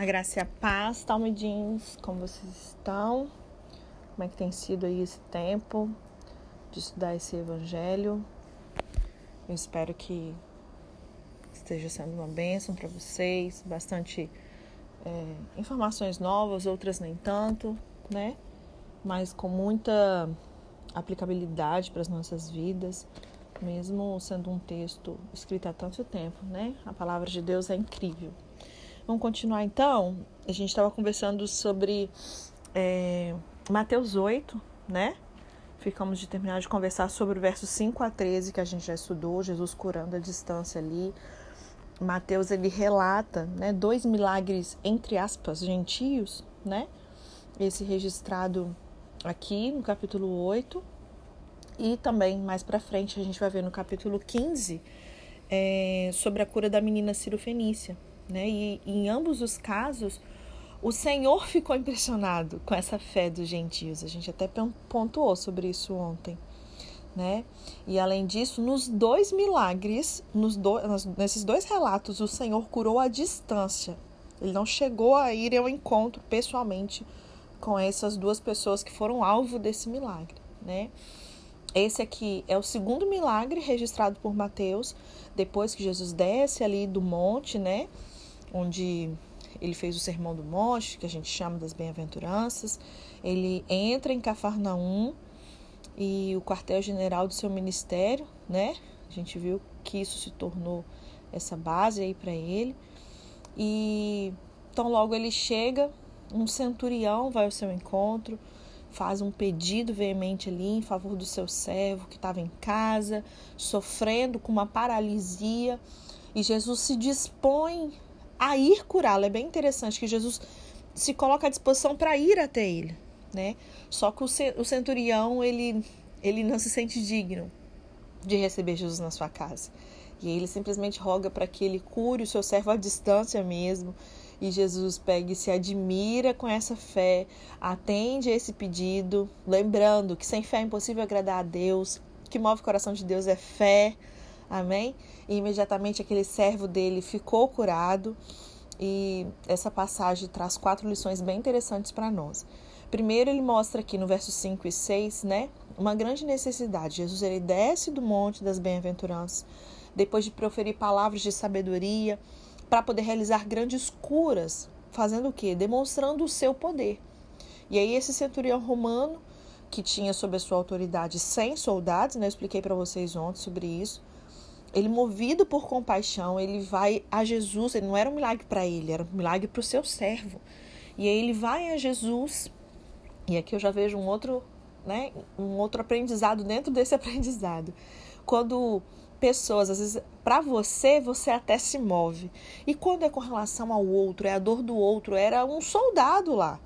A graça e a paz, talmidins, como vocês estão? Como é que tem sido aí esse tempo de estudar esse evangelho? Eu espero que esteja sendo uma bênção para vocês, bastante é, informações novas, outras nem tanto, né? Mas com muita aplicabilidade para as nossas vidas, mesmo sendo um texto escrito há tanto tempo, né? A palavra de Deus é incrível. Vamos continuar então. A gente estava conversando sobre é, Mateus 8, né? Ficamos de terminar de conversar sobre o verso 5 a 13 que a gente já estudou, Jesus curando a distância ali. Mateus ele relata, né, dois milagres entre aspas gentios, né? Esse registrado aqui no capítulo 8 e também mais para frente a gente vai ver no capítulo 15 é, sobre a cura da menina Cirofenícia, né? E, em ambos os casos, o Senhor ficou impressionado com essa fé dos gentios. A gente até pontuou sobre isso ontem. Né? E além disso, nos dois milagres, nos do, nesses dois relatos, o Senhor curou à distância. Ele não chegou a ir ao encontro pessoalmente com essas duas pessoas que foram alvo desse milagre, né? Esse aqui é o segundo milagre registrado por Mateus, depois que Jesus desce ali do monte, né? Onde ele fez o Sermão do Monte, que a gente chama das Bem-aventuranças. Ele entra em Cafarnaum e o quartel-general do seu ministério, né? A gente viu que isso se tornou essa base aí para ele. E então logo ele chega, um centurião vai ao seu encontro, faz um pedido veemente ali em favor do seu servo que estava em casa, sofrendo com uma paralisia, e Jesus se dispõe a ir curá-lo. É bem interessante que Jesus se coloca à disposição para ir até ele, né? Só que o centurião, ele, ele não se sente digno de receber Jesus na sua casa. E ele simplesmente roga para que ele cure o seu servo à distância mesmo. E Jesus pega e se admira com essa fé, atende esse pedido, lembrando que sem fé é impossível agradar a Deus, que move o coração de Deus é fé, Amém? E imediatamente aquele servo dele ficou curado. E essa passagem traz quatro lições bem interessantes para nós. Primeiro, ele mostra aqui no verso 5 e 6, né, uma grande necessidade. Jesus ele desce do monte das bem-aventuranças, depois de proferir palavras de sabedoria, para poder realizar grandes curas, fazendo o quê? Demonstrando o seu poder. E aí esse centurião romano, que tinha sob a sua autoridade 100 soldados, né, eu expliquei para vocês ontem sobre isso, ele movido por compaixão, ele vai a Jesus, ele não era um milagre para ele, era um milagre para o seu servo. E aí ele vai a Jesus, e aqui eu já vejo um outro, né, um outro aprendizado dentro desse aprendizado. Quando pessoas, às vezes, para você, você até se move. E quando é com relação ao outro, é a dor do outro, era um soldado lá.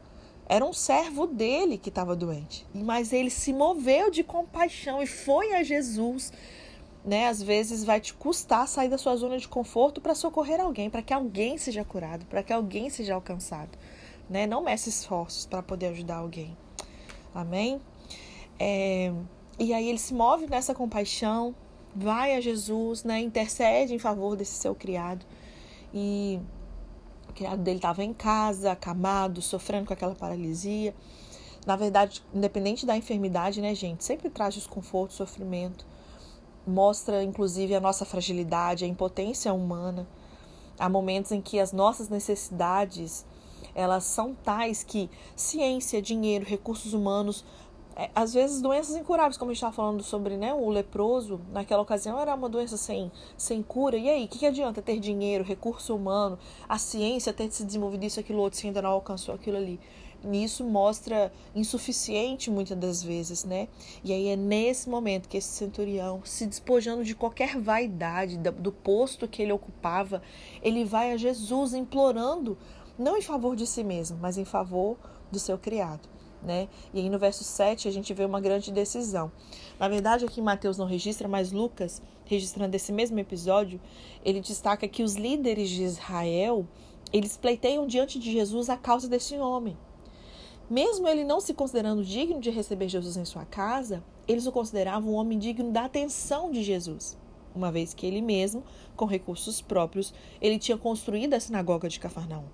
Era um servo dele que estava doente. Mas ele se moveu de compaixão e foi a Jesus né? Às vezes vai te custar sair da sua zona de conforto para socorrer alguém, para que alguém seja curado, para que alguém seja alcançado, né? Não meça esforços para poder ajudar alguém. Amém? É, e aí ele se move nessa compaixão, vai a Jesus, né? Intercede em favor desse seu criado e o criado dele estava em casa, acamado, sofrendo com aquela paralisia. Na verdade, independente da enfermidade, né, gente, sempre traz desconforto, sofrimento mostra inclusive a nossa fragilidade, a impotência humana. Há momentos em que as nossas necessidades elas são tais que ciência, dinheiro, recursos humanos, é, às vezes doenças incuráveis, como a gente estava falando sobre né, o leproso, naquela ocasião era uma doença sem, sem cura. E aí, o que, que adianta ter dinheiro, recurso humano, a ciência ter se desenvolvido isso, aquilo outro, se ainda não alcançou aquilo ali? Nisso mostra insuficiente muitas das vezes, né? E aí é nesse momento que esse centurião, se despojando de qualquer vaidade do posto que ele ocupava, ele vai a Jesus implorando, não em favor de si mesmo, mas em favor do seu criado. Né? E aí no verso 7 a gente vê uma grande decisão. Na verdade, aqui Mateus não registra, mas Lucas, registrando esse mesmo episódio, ele destaca que os líderes de Israel, eles pleiteiam diante de Jesus a causa desse homem. Mesmo ele não se considerando digno de receber Jesus em sua casa, eles o consideravam um homem digno da atenção de Jesus, uma vez que ele mesmo, com recursos próprios, ele tinha construído a sinagoga de Cafarnaum.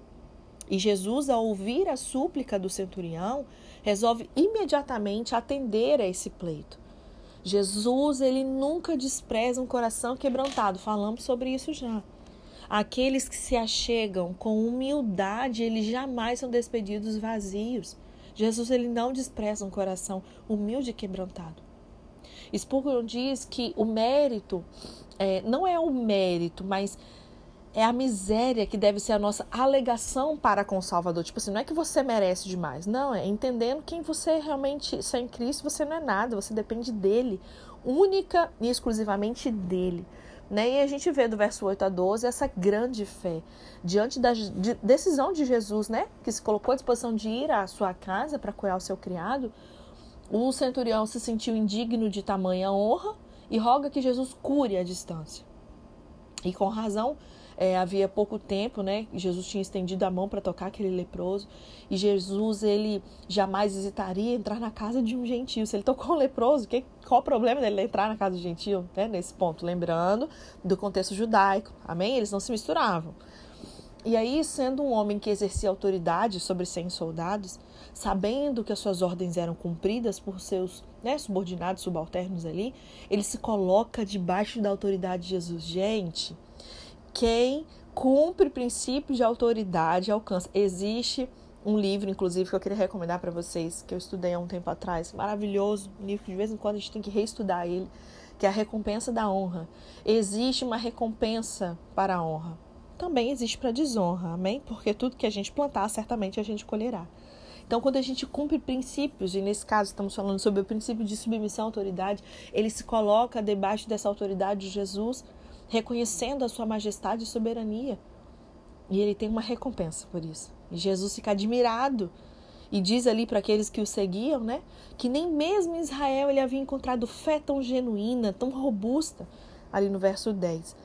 E Jesus, ao ouvir a súplica do centurião, resolve imediatamente atender a esse pleito. Jesus, ele nunca despreza um coração quebrantado. Falamos sobre isso já. Aqueles que se achegam com humildade, eles jamais são despedidos vazios. Jesus, ele não despreza um coração humilde e quebrantado. Spurgeon diz que o mérito é, não é o mérito, mas é a miséria que deve ser a nossa alegação para com o Salvador. Tipo assim, não é que você merece demais. Não, é entendendo quem você realmente sem Cristo, você não é nada, você depende dele, única e exclusivamente dele. Né? E a gente vê do verso 8 a 12 essa grande fé diante da de decisão de Jesus, né? que se colocou à disposição de ir à sua casa para cuidar o seu criado. O centurião se sentiu indigno de tamanha honra e roga que Jesus cure a distância. E com razão, é, havia pouco tempo, né? Jesus tinha estendido a mão para tocar aquele leproso e Jesus ele jamais hesitaria entrar na casa de um gentio. Se ele tocou um leproso, que, qual o problema dele entrar na casa do gentio? Né? Nesse ponto, lembrando do contexto judaico, amém? Eles não se misturavam. E aí, sendo um homem que exercia autoridade sobre cem soldados, sabendo que as suas ordens eram cumpridas por seus né, subordinados, subalternos ali, ele se coloca debaixo da autoridade de Jesus. Gente, quem cumpre princípios de autoridade alcança. Existe um livro, inclusive, que eu queria recomendar para vocês, que eu estudei há um tempo atrás, maravilhoso, um livro que de vez em quando a gente tem que reestudar ele, que é a recompensa da honra. Existe uma recompensa para a honra. Também existe para a desonra, amém? Porque tudo que a gente plantar, certamente a gente colherá. Então, quando a gente cumpre princípios, e nesse caso estamos falando sobre o princípio de submissão à autoridade, ele se coloca debaixo dessa autoridade de Jesus reconhecendo a sua majestade e soberania. E ele tem uma recompensa por isso. E Jesus fica admirado e diz ali para aqueles que o seguiam, né, que nem mesmo em Israel ele havia encontrado fé tão genuína, tão robusta, ali no verso 10.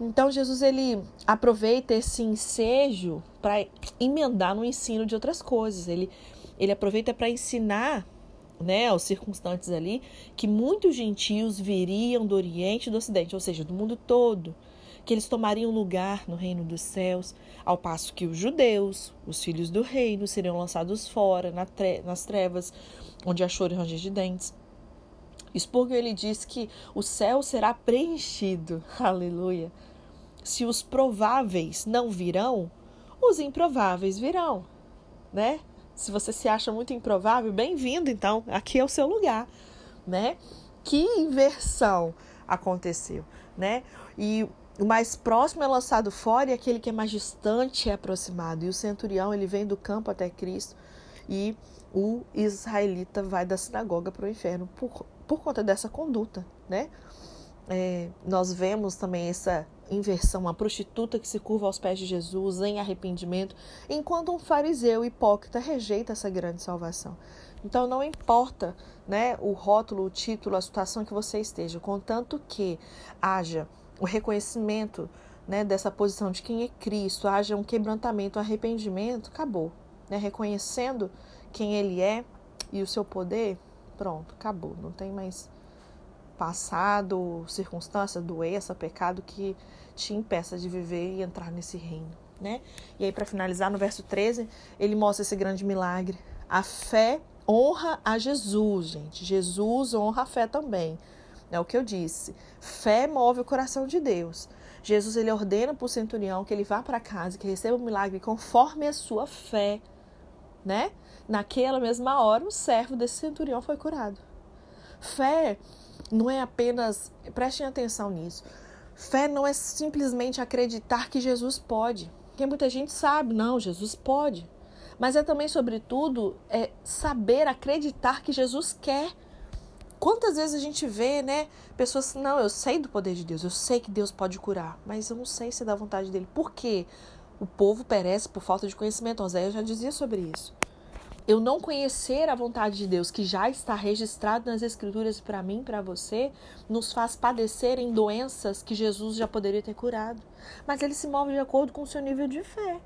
Então Jesus ele aproveita esse ensejo para emendar no ensino de outras coisas. Ele ele aproveita para ensinar né, aos circunstantes ali, que muitos gentios viriam do Oriente e do Ocidente, ou seja, do mundo todo, que eles tomariam lugar no reino dos céus, ao passo que os judeus, os filhos do reino, seriam lançados fora, na tre nas trevas, onde há choro e ranger de dentes. Spurgeon ele diz que o céu será preenchido, aleluia. Se os prováveis não virão, os improváveis virão, né? Se você se acha muito improvável, bem-vindo, então, aqui é o seu lugar, né? Que inversão aconteceu, né? E o mais próximo é lançado fora e aquele que é mais distante é aproximado. E o centurião, ele vem do campo até Cristo e o israelita vai da sinagoga para o inferno por, por conta dessa conduta, né? É, nós vemos também essa inversão, uma prostituta que se curva aos pés de Jesus em arrependimento, enquanto um fariseu hipócrita rejeita essa grande salvação. Então não importa, né, o rótulo, o título, a situação que você esteja, contanto que haja o reconhecimento, né, dessa posição de quem é Cristo, haja um quebrantamento, um arrependimento, acabou, né, reconhecendo quem ele é e o seu poder, pronto, acabou, não tem mais passado, circunstância, doença, pecado que te impeça de viver e entrar nesse reino, né? E aí para finalizar no verso 13, ele mostra esse grande milagre. A fé honra a Jesus, gente. Jesus honra a fé também. É o que eu disse. Fé move o coração de Deus. Jesus ele ordena para o centurião que ele vá para casa, que receba o milagre conforme a sua fé, né? Naquela mesma hora, o servo desse centurião foi curado. Fé não é apenas, prestem atenção nisso. Fé não é simplesmente acreditar que Jesus pode. Porque muita gente sabe, não, Jesus pode. Mas é também, sobretudo, é saber acreditar que Jesus quer. Quantas vezes a gente vê, né, pessoas assim, não, eu sei do poder de Deus, eu sei que Deus pode curar, mas eu não sei se da vontade dele. Por quê? O povo perece por falta de conhecimento. Oséias já dizia sobre isso eu não conhecer a vontade de Deus, que já está registrado nas Escrituras para mim, para você, nos faz padecer em doenças que Jesus já poderia ter curado. Mas ele se move de acordo com o seu nível de fé.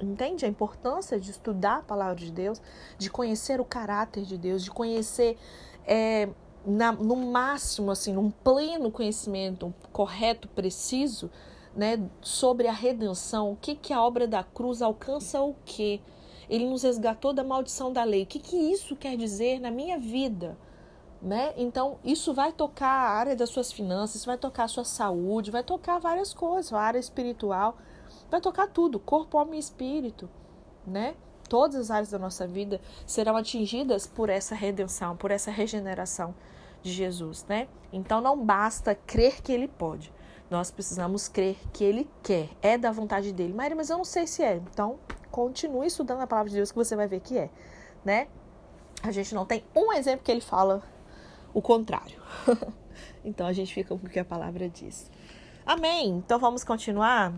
Entende a importância de estudar a palavra de Deus, de conhecer o caráter de Deus, de conhecer é, na, no máximo, assim, num pleno conhecimento, um correto, preciso, né, sobre a redenção, o que, que a obra da cruz alcança o quê? Ele nos resgatou da maldição da lei. O que, que isso quer dizer na minha vida? Né? Então, isso vai tocar a área das suas finanças, vai tocar a sua saúde, vai tocar várias coisas, a área espiritual, vai tocar tudo, corpo, alma e espírito, né? Todas as áreas da nossa vida serão atingidas por essa redenção, por essa regeneração de Jesus, né? Então não basta crer que ele pode. Nós precisamos crer que ele quer, é da vontade dele. Maria, mas eu não sei se é. Então, continue estudando a palavra de Deus que você vai ver que é, né? A gente não tem um exemplo que ele fala o contrário. então a gente fica com o que a palavra diz. Amém. Então vamos continuar.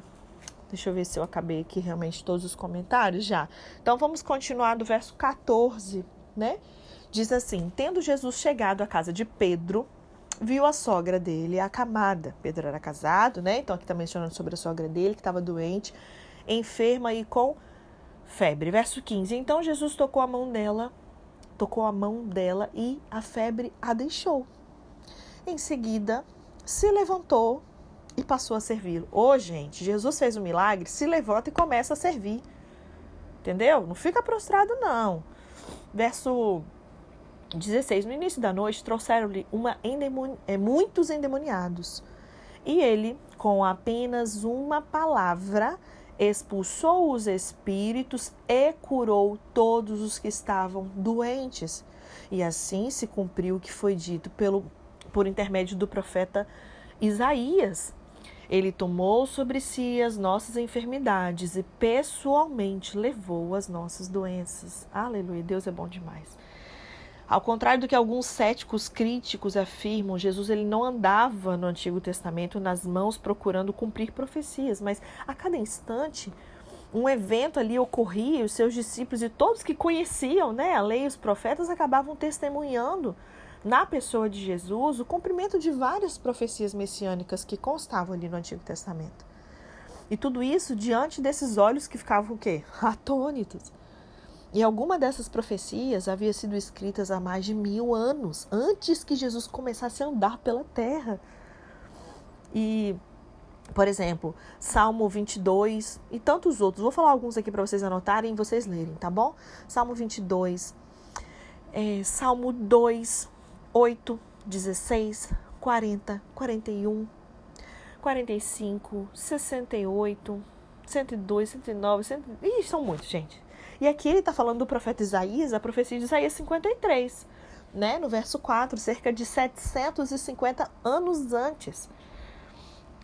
Deixa eu ver se eu acabei aqui realmente todos os comentários já. Então vamos continuar do verso 14, né? Diz assim: Tendo Jesus chegado à casa de Pedro, viu a sogra dele acamada. Pedro era casado, né? Então aqui está mencionando sobre a sogra dele, que estava doente, enferma e com febre. Verso 15. Então Jesus tocou a mão dela, tocou a mão dela e a febre a deixou. Em seguida, se levantou e passou a servi-lo. Ô, oh, gente, Jesus fez um milagre, se levanta e começa a servir. Entendeu? Não fica prostrado, não. Verso 16. No início da noite, trouxeram-lhe endemoni é, muitos endemoniados. E ele, com apenas uma palavra, expulsou os espíritos e curou todos os que estavam doentes. E assim se cumpriu o que foi dito pelo, por intermédio do profeta Isaías. Ele tomou sobre si as nossas enfermidades e pessoalmente levou as nossas doenças. Aleluia, Deus é bom demais. Ao contrário do que alguns céticos críticos afirmam, Jesus ele não andava no Antigo Testamento nas mãos procurando cumprir profecias, mas a cada instante um evento ali ocorria, os seus discípulos e todos que conheciam né, a lei e os profetas acabavam testemunhando na pessoa de Jesus o cumprimento de várias profecias messiânicas que constavam ali no Antigo Testamento. E tudo isso diante desses olhos que ficavam o quê? Atônitos. E alguma dessas profecias havia sido escritas há mais de mil anos, antes que Jesus começasse a andar pela terra. E, por exemplo, Salmo 22 e tantos outros. Vou falar alguns aqui para vocês anotarem e vocês lerem, tá bom? Salmo 22, é, Salmo 2, 8, 16, 40, 41, 45, 68, 102, 109, 100... Ih, são muitos, gente. E aqui ele está falando do profeta Isaías, a profecia de Isaías 53, né? no verso 4, cerca de 750 anos antes.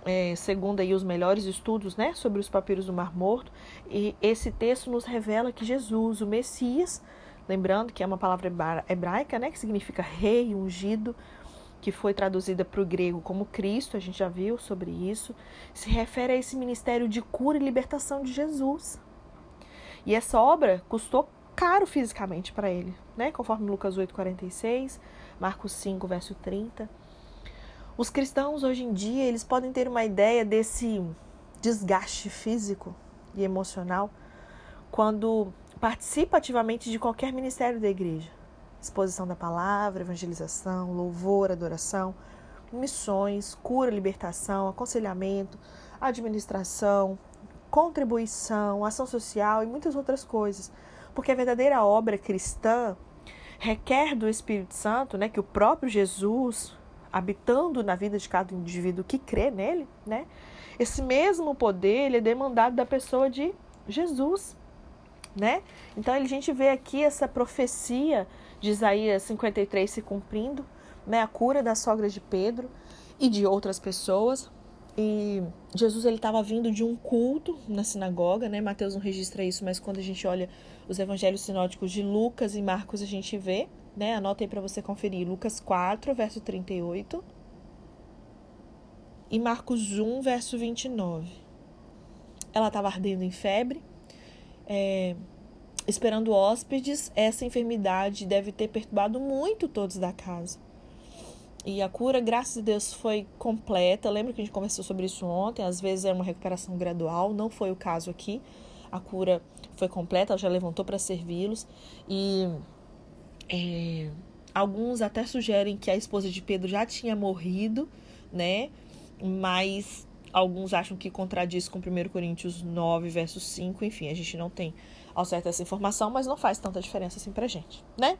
É, segundo aí os melhores estudos né, sobre os papiros do Mar Morto, e esse texto nos revela que Jesus, o Messias, lembrando que é uma palavra hebraica, né, que significa rei, ungido, que foi traduzida para o grego como Cristo, a gente já viu sobre isso, se refere a esse ministério de cura e libertação de Jesus. E essa obra custou caro fisicamente para ele, né? Conforme Lucas 8:46, Marcos 5 verso 30. Os cristãos hoje em dia, eles podem ter uma ideia desse desgaste físico e emocional quando participa ativamente de qualquer ministério da igreja. Exposição da palavra, evangelização, louvor, adoração, missões, cura, libertação, aconselhamento, administração, contribuição, ação social e muitas outras coisas. Porque a verdadeira obra cristã requer do Espírito Santo, né, que o próprio Jesus, habitando na vida de cada indivíduo que crê nele, né, esse mesmo poder ele é demandado da pessoa de Jesus, né? Então a gente vê aqui essa profecia de Isaías 53 se cumprindo, né, a cura da sogra de Pedro e de outras pessoas, e Jesus ele estava vindo de um culto na sinagoga, né? Mateus não registra isso, mas quando a gente olha os evangelhos sinóticos de Lucas e Marcos, a gente vê, né? Anota aí para você conferir. Lucas 4, verso 38. E Marcos 1, verso 29. Ela estava ardendo em febre, é, esperando hóspedes. Essa enfermidade deve ter perturbado muito todos da casa. E a cura, graças a Deus, foi completa. Lembra que a gente conversou sobre isso ontem? Às vezes é uma recuperação gradual, não foi o caso aqui. A cura foi completa, ela já levantou para servi-los. E é, alguns até sugerem que a esposa de Pedro já tinha morrido, né? Mas Alguns acham que contradiz com 1 Coríntios 9, verso 5. Enfim, a gente não tem ao certo essa informação, mas não faz tanta diferença assim pra gente, né?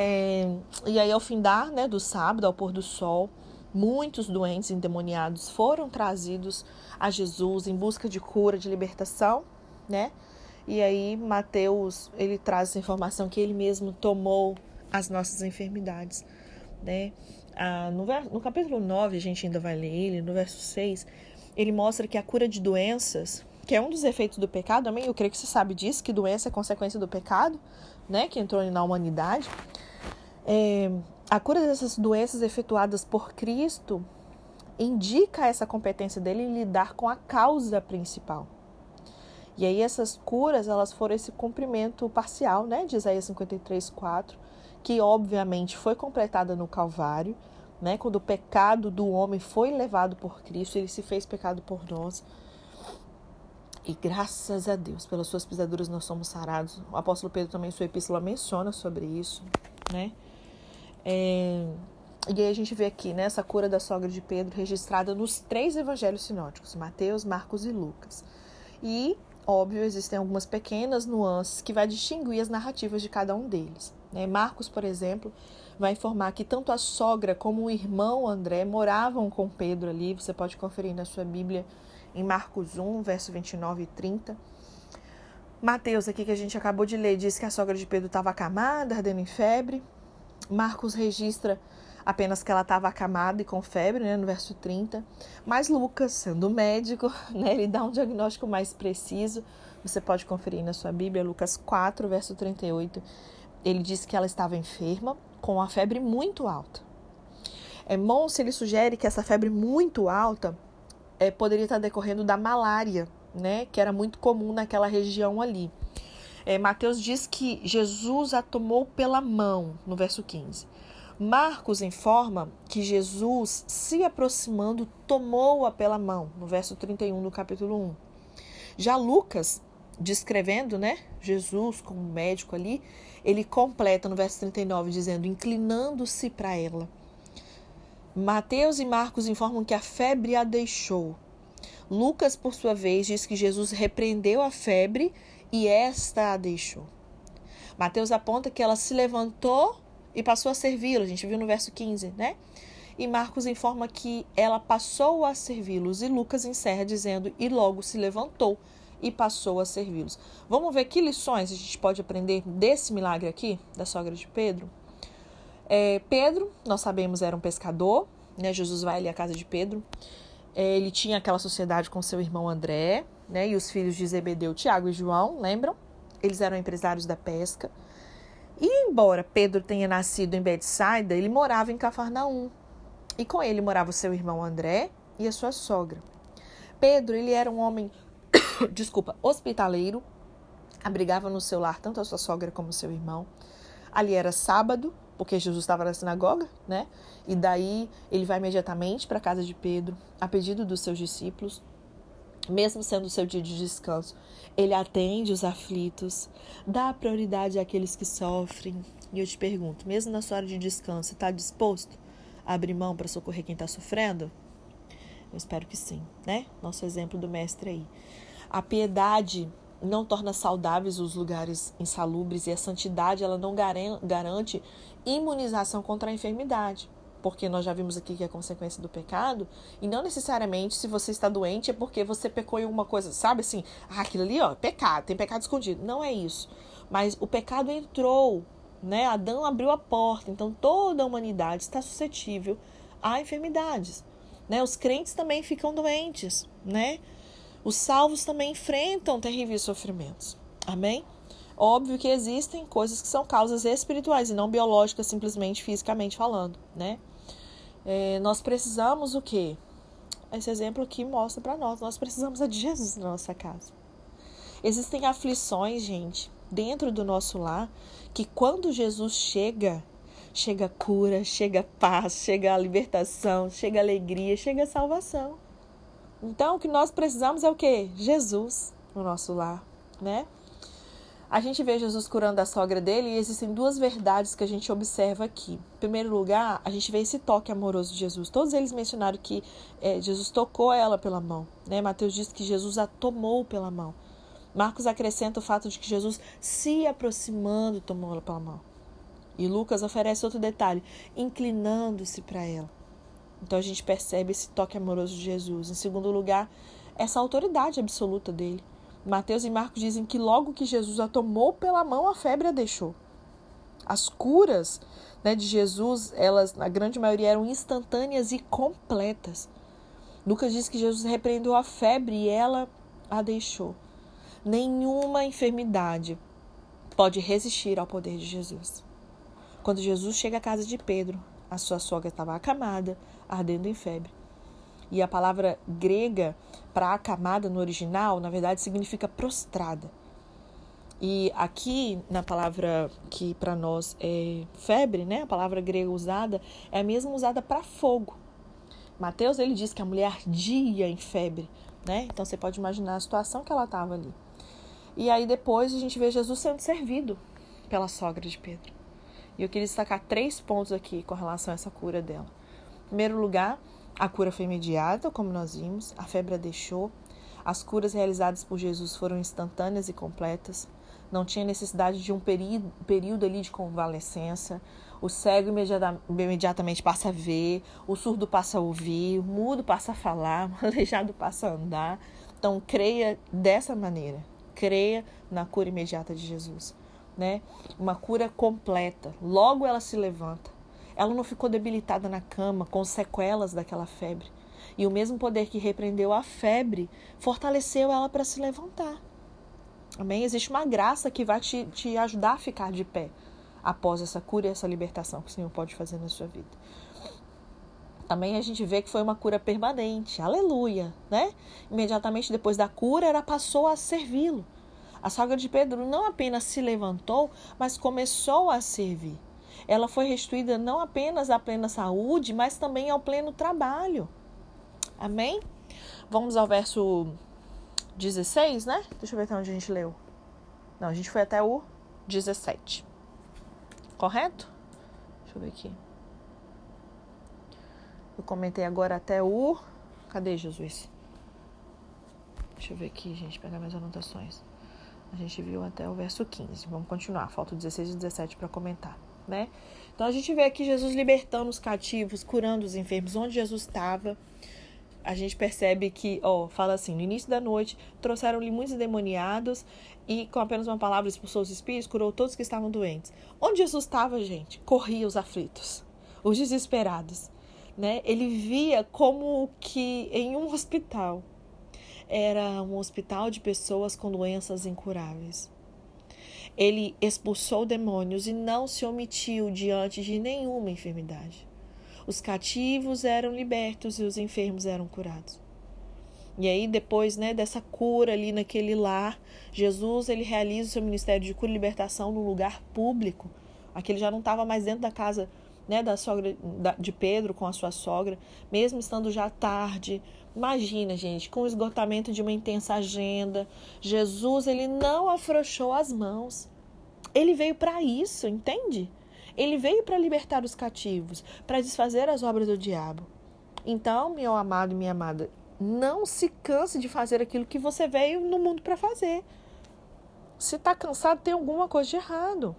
É, e aí, ao findar né, do sábado, ao pôr do sol, muitos doentes endemoniados foram trazidos a Jesus em busca de cura, de libertação, né? E aí, Mateus, ele traz essa informação que ele mesmo tomou as nossas enfermidades, né? Ah, no, no capítulo 9, a gente ainda vai ler ele, no verso 6, ele mostra que a cura de doenças, que é um dos efeitos do pecado, amém? Eu creio que você sabe disso, que doença é consequência do pecado, né? Que entrou na humanidade. É, a cura dessas doenças efetuadas por Cristo indica essa competência dele em lidar com a causa principal. E aí essas curas, elas foram esse cumprimento parcial, né, de Isaías 53, 4, que obviamente foi completada no Calvário, né, quando o pecado do homem foi levado por Cristo, ele se fez pecado por nós. E graças a Deus, pelas suas pisaduras nós somos sarados. O apóstolo Pedro também, em sua epístola, menciona sobre isso, né? É, e aí a gente vê aqui né, essa cura da sogra de Pedro registrada nos três evangelhos sinóticos, Mateus, Marcos e Lucas. E, óbvio, existem algumas pequenas nuances que vai distinguir as narrativas de cada um deles. Né? Marcos, por exemplo, vai informar que tanto a sogra como o irmão André moravam com Pedro ali. Você pode conferir na sua Bíblia em Marcos 1, verso 29 e 30. Mateus, aqui que a gente acabou de ler, diz que a sogra de Pedro estava acamada, ardendo em febre. Marcos registra apenas que ela estava acamada e com febre, né, no verso 30. Mas Lucas, sendo médico, né, ele dá um diagnóstico mais preciso. Você pode conferir na sua Bíblia, Lucas 4, verso 38. Ele diz que ela estava enferma, com a febre muito alta. É, Monse, ele sugere que essa febre muito alta é, poderia estar decorrendo da malária, né, que era muito comum naquela região ali. É, Mateus diz que Jesus a tomou pela mão, no verso 15. Marcos informa que Jesus, se aproximando, tomou-a pela mão, no verso 31 do capítulo 1. Já Lucas, descrevendo né, Jesus como médico ali, ele completa no verso 39, dizendo: inclinando-se para ela. Mateus e Marcos informam que a febre a deixou. Lucas, por sua vez, diz que Jesus repreendeu a febre e esta a deixou. Mateus aponta que ela se levantou e passou a servi-lo, a gente viu no verso 15, né? E Marcos informa que ela passou a servi-los, e Lucas encerra dizendo: e logo se levantou e passou a servi-los. Vamos ver que lições a gente pode aprender desse milagre aqui, da sogra de Pedro? É, Pedro, nós sabemos, era um pescador, né? Jesus vai ali à casa de Pedro. É, ele tinha aquela sociedade com seu irmão André, né? E os filhos de Zebedeu, Tiago e João, lembram? Eles eram empresários da pesca. E embora Pedro tenha nascido em Betsaida, ele morava em Cafarnaum. E com ele morava o seu irmão André e a sua sogra. Pedro, ele era um homem, desculpa, hospitaleiro, abrigava no seu lar tanto a sua sogra como o seu irmão. Ali era sábado, porque Jesus estava na sinagoga, né? E daí ele vai imediatamente para a casa de Pedro, a pedido dos seus discípulos, mesmo sendo seu dia de descanso, ele atende os aflitos, dá prioridade àqueles que sofrem. E eu te pergunto, mesmo na sua hora de descanso, está disposto a abrir mão para socorrer quem está sofrendo? Eu espero que sim, né? Nosso exemplo do mestre aí. A piedade não torna saudáveis os lugares insalubres e a santidade ela não garante imunização contra a enfermidade porque nós já vimos aqui que é consequência do pecado, e não necessariamente se você está doente é porque você pecou em alguma coisa, sabe assim, ah, aquilo ali, ó, pecado, tem pecado escondido. Não é isso. Mas o pecado entrou, né? Adão abriu a porta, então toda a humanidade está suscetível a enfermidades, né? Os crentes também ficam doentes, né? Os salvos também enfrentam terríveis sofrimentos. Amém? Óbvio que existem coisas que são causas espirituais e não biológicas, simplesmente fisicamente falando, né? É, nós precisamos o quê? Esse exemplo aqui mostra para nós. Nós precisamos de Jesus na nossa casa. Existem aflições, gente, dentro do nosso lar, que quando Jesus chega, chega cura, chega paz, chega a libertação, chega alegria, chega salvação. Então, o que nós precisamos é o quê? Jesus no nosso lar, né? A gente vê Jesus curando a sogra dele e existem duas verdades que a gente observa aqui. Em primeiro lugar, a gente vê esse toque amoroso de Jesus. Todos eles mencionaram que é, Jesus tocou ela pela mão. Né? Mateus diz que Jesus a tomou pela mão. Marcos acrescenta o fato de que Jesus, se aproximando, tomou ela pela mão. E Lucas oferece outro detalhe, inclinando-se para ela. Então a gente percebe esse toque amoroso de Jesus. Em segundo lugar, essa autoridade absoluta dele. Mateus e Marcos dizem que logo que Jesus a tomou pela mão, a febre a deixou. As curas né, de Jesus, elas, na grande maioria, eram instantâneas e completas. Lucas diz que Jesus repreendeu a febre e ela a deixou. Nenhuma enfermidade pode resistir ao poder de Jesus. Quando Jesus chega à casa de Pedro, a sua sogra estava acamada, ardendo em febre. E a palavra grega para acamada no original, na verdade, significa prostrada. E aqui, na palavra que para nós é febre, né? A palavra grega usada é a mesma usada para fogo. Mateus ele diz que a mulher ardia em febre, né? Então você pode imaginar a situação que ela estava ali. E aí depois a gente vê Jesus sendo servido pela sogra de Pedro. E eu queria destacar três pontos aqui com relação a essa cura dela. Em primeiro lugar, a cura foi imediata, como nós vimos, a febre a deixou. As curas realizadas por Jesus foram instantâneas e completas. Não tinha necessidade de um período, período ali de convalescença. O cego imediata, imediatamente passa a ver, o surdo passa a ouvir, o mudo passa a falar, o aleijado passa a andar. Então, creia dessa maneira. Creia na cura imediata de Jesus. Né? Uma cura completa. Logo ela se levanta. Ela não ficou debilitada na cama com sequelas daquela febre. E o mesmo poder que repreendeu a febre fortaleceu ela para se levantar. Amém? Existe uma graça que vai te, te ajudar a ficar de pé após essa cura e essa libertação que o Senhor pode fazer na sua vida. Também a gente vê que foi uma cura permanente, aleluia, né? Imediatamente depois da cura, ela passou a servi-lo. A sogra de Pedro não apenas se levantou, mas começou a servir ela foi restituída não apenas à plena saúde, mas também ao pleno trabalho. Amém? Vamos ao verso 16, né? Deixa eu ver até onde a gente leu. Não, a gente foi até o 17. Correto? Deixa eu ver aqui. Eu comentei agora até o. Cadê Jesus? Deixa eu ver aqui, gente, pegar minhas anotações. A gente viu até o verso 15. Vamos continuar. Falta 16 e 17 para comentar né? Então a gente vê aqui Jesus libertando os cativos, curando os enfermos, onde Jesus estava. A gente percebe que, ó, fala assim, no início da noite, trouxeram-lhe muitos endemoniados e com apenas uma palavra expulsou os espíritos, curou todos que estavam doentes. Onde Jesus estava, gente? Corria os aflitos, os desesperados, né? Ele via como que em um hospital era um hospital de pessoas com doenças incuráveis. Ele expulsou demônios e não se omitiu diante de nenhuma enfermidade. Os cativos eram libertos e os enfermos eram curados. E aí depois, né, dessa cura ali naquele lar, Jesus ele realiza o seu ministério de cura e libertação no lugar público. Aqui ele já não estava mais dentro da casa, né, da sogra de Pedro com a sua sogra, mesmo estando já tarde, Imagina, gente, com o esgotamento de uma intensa agenda, Jesus ele não afrouxou as mãos. Ele veio para isso, entende? Ele veio para libertar os cativos, para desfazer as obras do diabo. Então, meu amado e minha amada, não se canse de fazer aquilo que você veio no mundo para fazer. Se está cansado, tem alguma coisa de errado.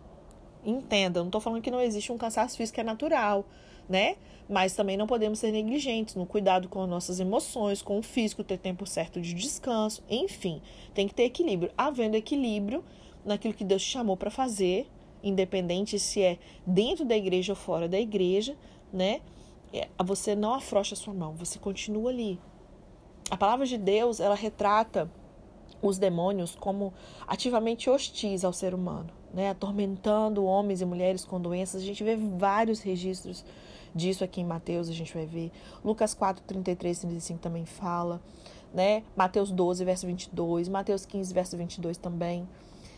Entenda, não estou falando que não existe um cansaço físico é natural, né? Mas também não podemos ser negligentes no cuidado com as nossas emoções, com o físico, ter tempo certo de descanso, enfim, tem que ter equilíbrio. Havendo equilíbrio naquilo que Deus te chamou para fazer, independente se é dentro da igreja ou fora da igreja, né? É, você não afrouxa a sua mão, você continua ali. A palavra de Deus, ela retrata os demônios como ativamente hostis ao ser humano, né? atormentando homens e mulheres com doenças. A gente vê vários registros disso aqui em Mateus, a gente vai ver. Lucas 4, 33, 35 também fala, né? Mateus 12, verso 22, Mateus 15, verso 22 também.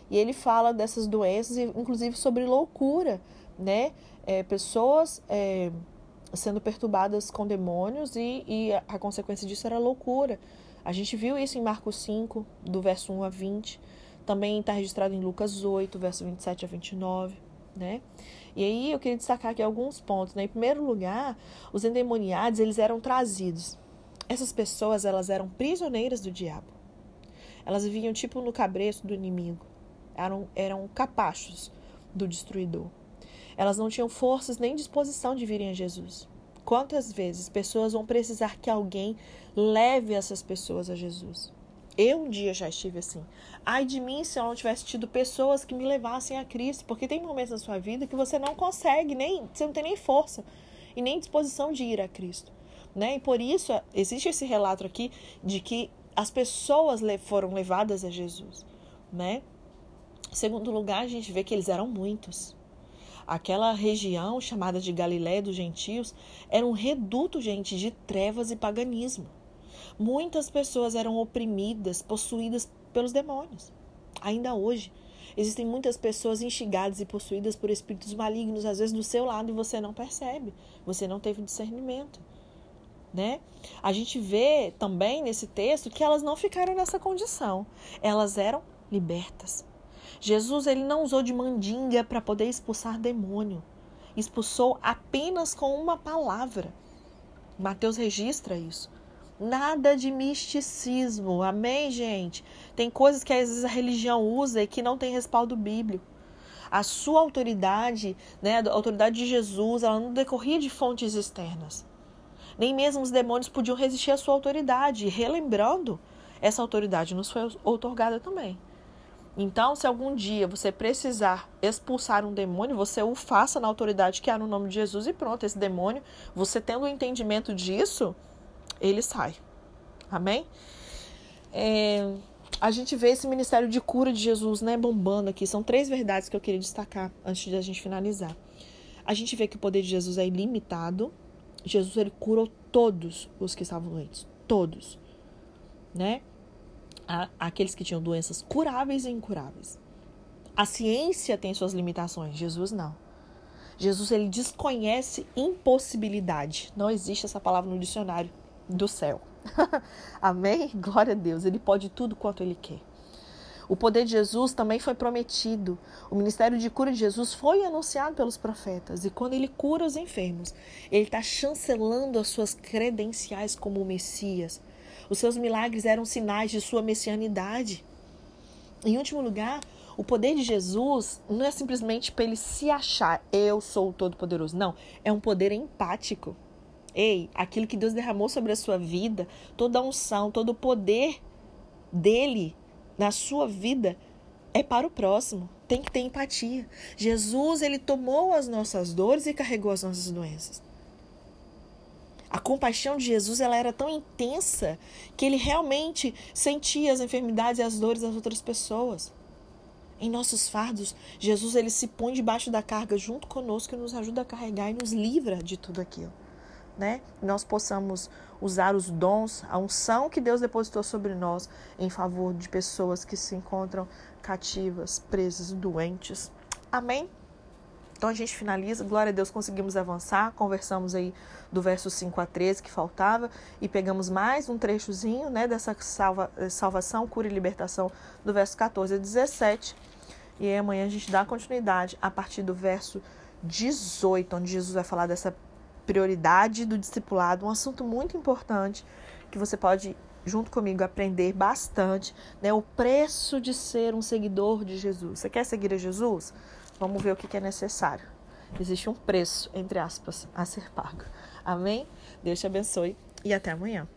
E ele fala dessas doenças, inclusive sobre loucura, né? É, pessoas é, sendo perturbadas com demônios e, e a, consequência disso era loucura. A gente viu isso em Marcos 5, do verso 1 a 20, Também está registrado em Lucas 8, verso 27 a 29, né? E aí eu queria destacar aqui alguns pontos, né? Em primeiro lugar, os endemoniados, eles eram trazidos. Essas pessoas, elas eram prisioneiras do diabo. Elas viviam tipo no cabresto do inimigo. Eram, eram capachos do destruidor. Elas não tinham forças nem disposição de virem a Jesus. Quantas vezes pessoas vão precisar que alguém leve essas pessoas a Jesus? Eu um dia já estive assim. Ai de mim se eu não tivesse tido pessoas que me levassem a Cristo, porque tem momentos na sua vida que você não consegue, nem você não tem nem força e nem disposição de ir a Cristo, né? E por isso existe esse relato aqui de que as pessoas foram levadas a Jesus, né? Em segundo lugar, a gente vê que eles eram muitos. Aquela região chamada de Galiléia dos gentios era um reduto, gente, de trevas e paganismo. Muitas pessoas eram oprimidas, possuídas pelos demônios. Ainda hoje, existem muitas pessoas instigadas e possuídas por espíritos malignos, às vezes do seu lado, e você não percebe, você não teve discernimento. Né? A gente vê também nesse texto que elas não ficaram nessa condição, elas eram libertas. Jesus ele não usou de mandinga para poder expulsar demônio. Expulsou apenas com uma palavra. Mateus registra isso. Nada de misticismo. Amém, gente? Tem coisas que às vezes a religião usa e que não tem respaldo bíblico. A sua autoridade, né, a autoridade de Jesus, ela não decorria de fontes externas. Nem mesmo os demônios podiam resistir à sua autoridade. E relembrando, essa autoridade nos foi otorgada também. Então, se algum dia você precisar expulsar um demônio, você o faça na autoridade que há no nome de Jesus e pronto, esse demônio, você tendo o um entendimento disso, ele sai. Amém? É, a gente vê esse ministério de cura de Jesus, né, bombando aqui. São três verdades que eu queria destacar antes de a gente finalizar. A gente vê que o poder de Jesus é ilimitado. Jesus ele curou todos os que estavam doentes, todos, né? aqueles que tinham doenças curáveis e incuráveis. A ciência tem suas limitações, Jesus não. Jesus ele desconhece impossibilidade. Não existe essa palavra no dicionário do céu. Amém? Glória a Deus. Ele pode tudo quanto ele quer. O poder de Jesus também foi prometido. O ministério de cura de Jesus foi anunciado pelos profetas. E quando ele cura os enfermos, ele está chancelando as suas credenciais como Messias. Os seus milagres eram sinais de sua messianidade. Em último lugar, o poder de Jesus não é simplesmente para ele se achar, eu sou o Todo-Poderoso. Não, é um poder empático. Ei, aquilo que Deus derramou sobre a sua vida, toda a unção, todo o poder dele na sua vida é para o próximo. Tem que ter empatia. Jesus, ele tomou as nossas dores e carregou as nossas doenças. A compaixão de Jesus ela era tão intensa que ele realmente sentia as enfermidades e as dores das outras pessoas. Em nossos fardos, Jesus ele se põe debaixo da carga junto conosco e nos ajuda a carregar e nos livra de tudo aquilo. Né? Nós possamos usar os dons, a unção que Deus depositou sobre nós em favor de pessoas que se encontram cativas, presas, doentes. Amém? Então a gente finaliza, glória a Deus, conseguimos avançar, conversamos aí do verso 5 a 13 que faltava e pegamos mais um trechozinho, né, dessa salva, salvação, cura e libertação do verso 14 a 17. E amanhã a gente dá continuidade a partir do verso 18, onde Jesus vai falar dessa prioridade do discipulado, um assunto muito importante que você pode junto comigo aprender bastante, né, o preço de ser um seguidor de Jesus. Você quer seguir a Jesus? Vamos ver o que é necessário. Existe um preço, entre aspas, a ser pago. Amém? Deus te abençoe e até amanhã.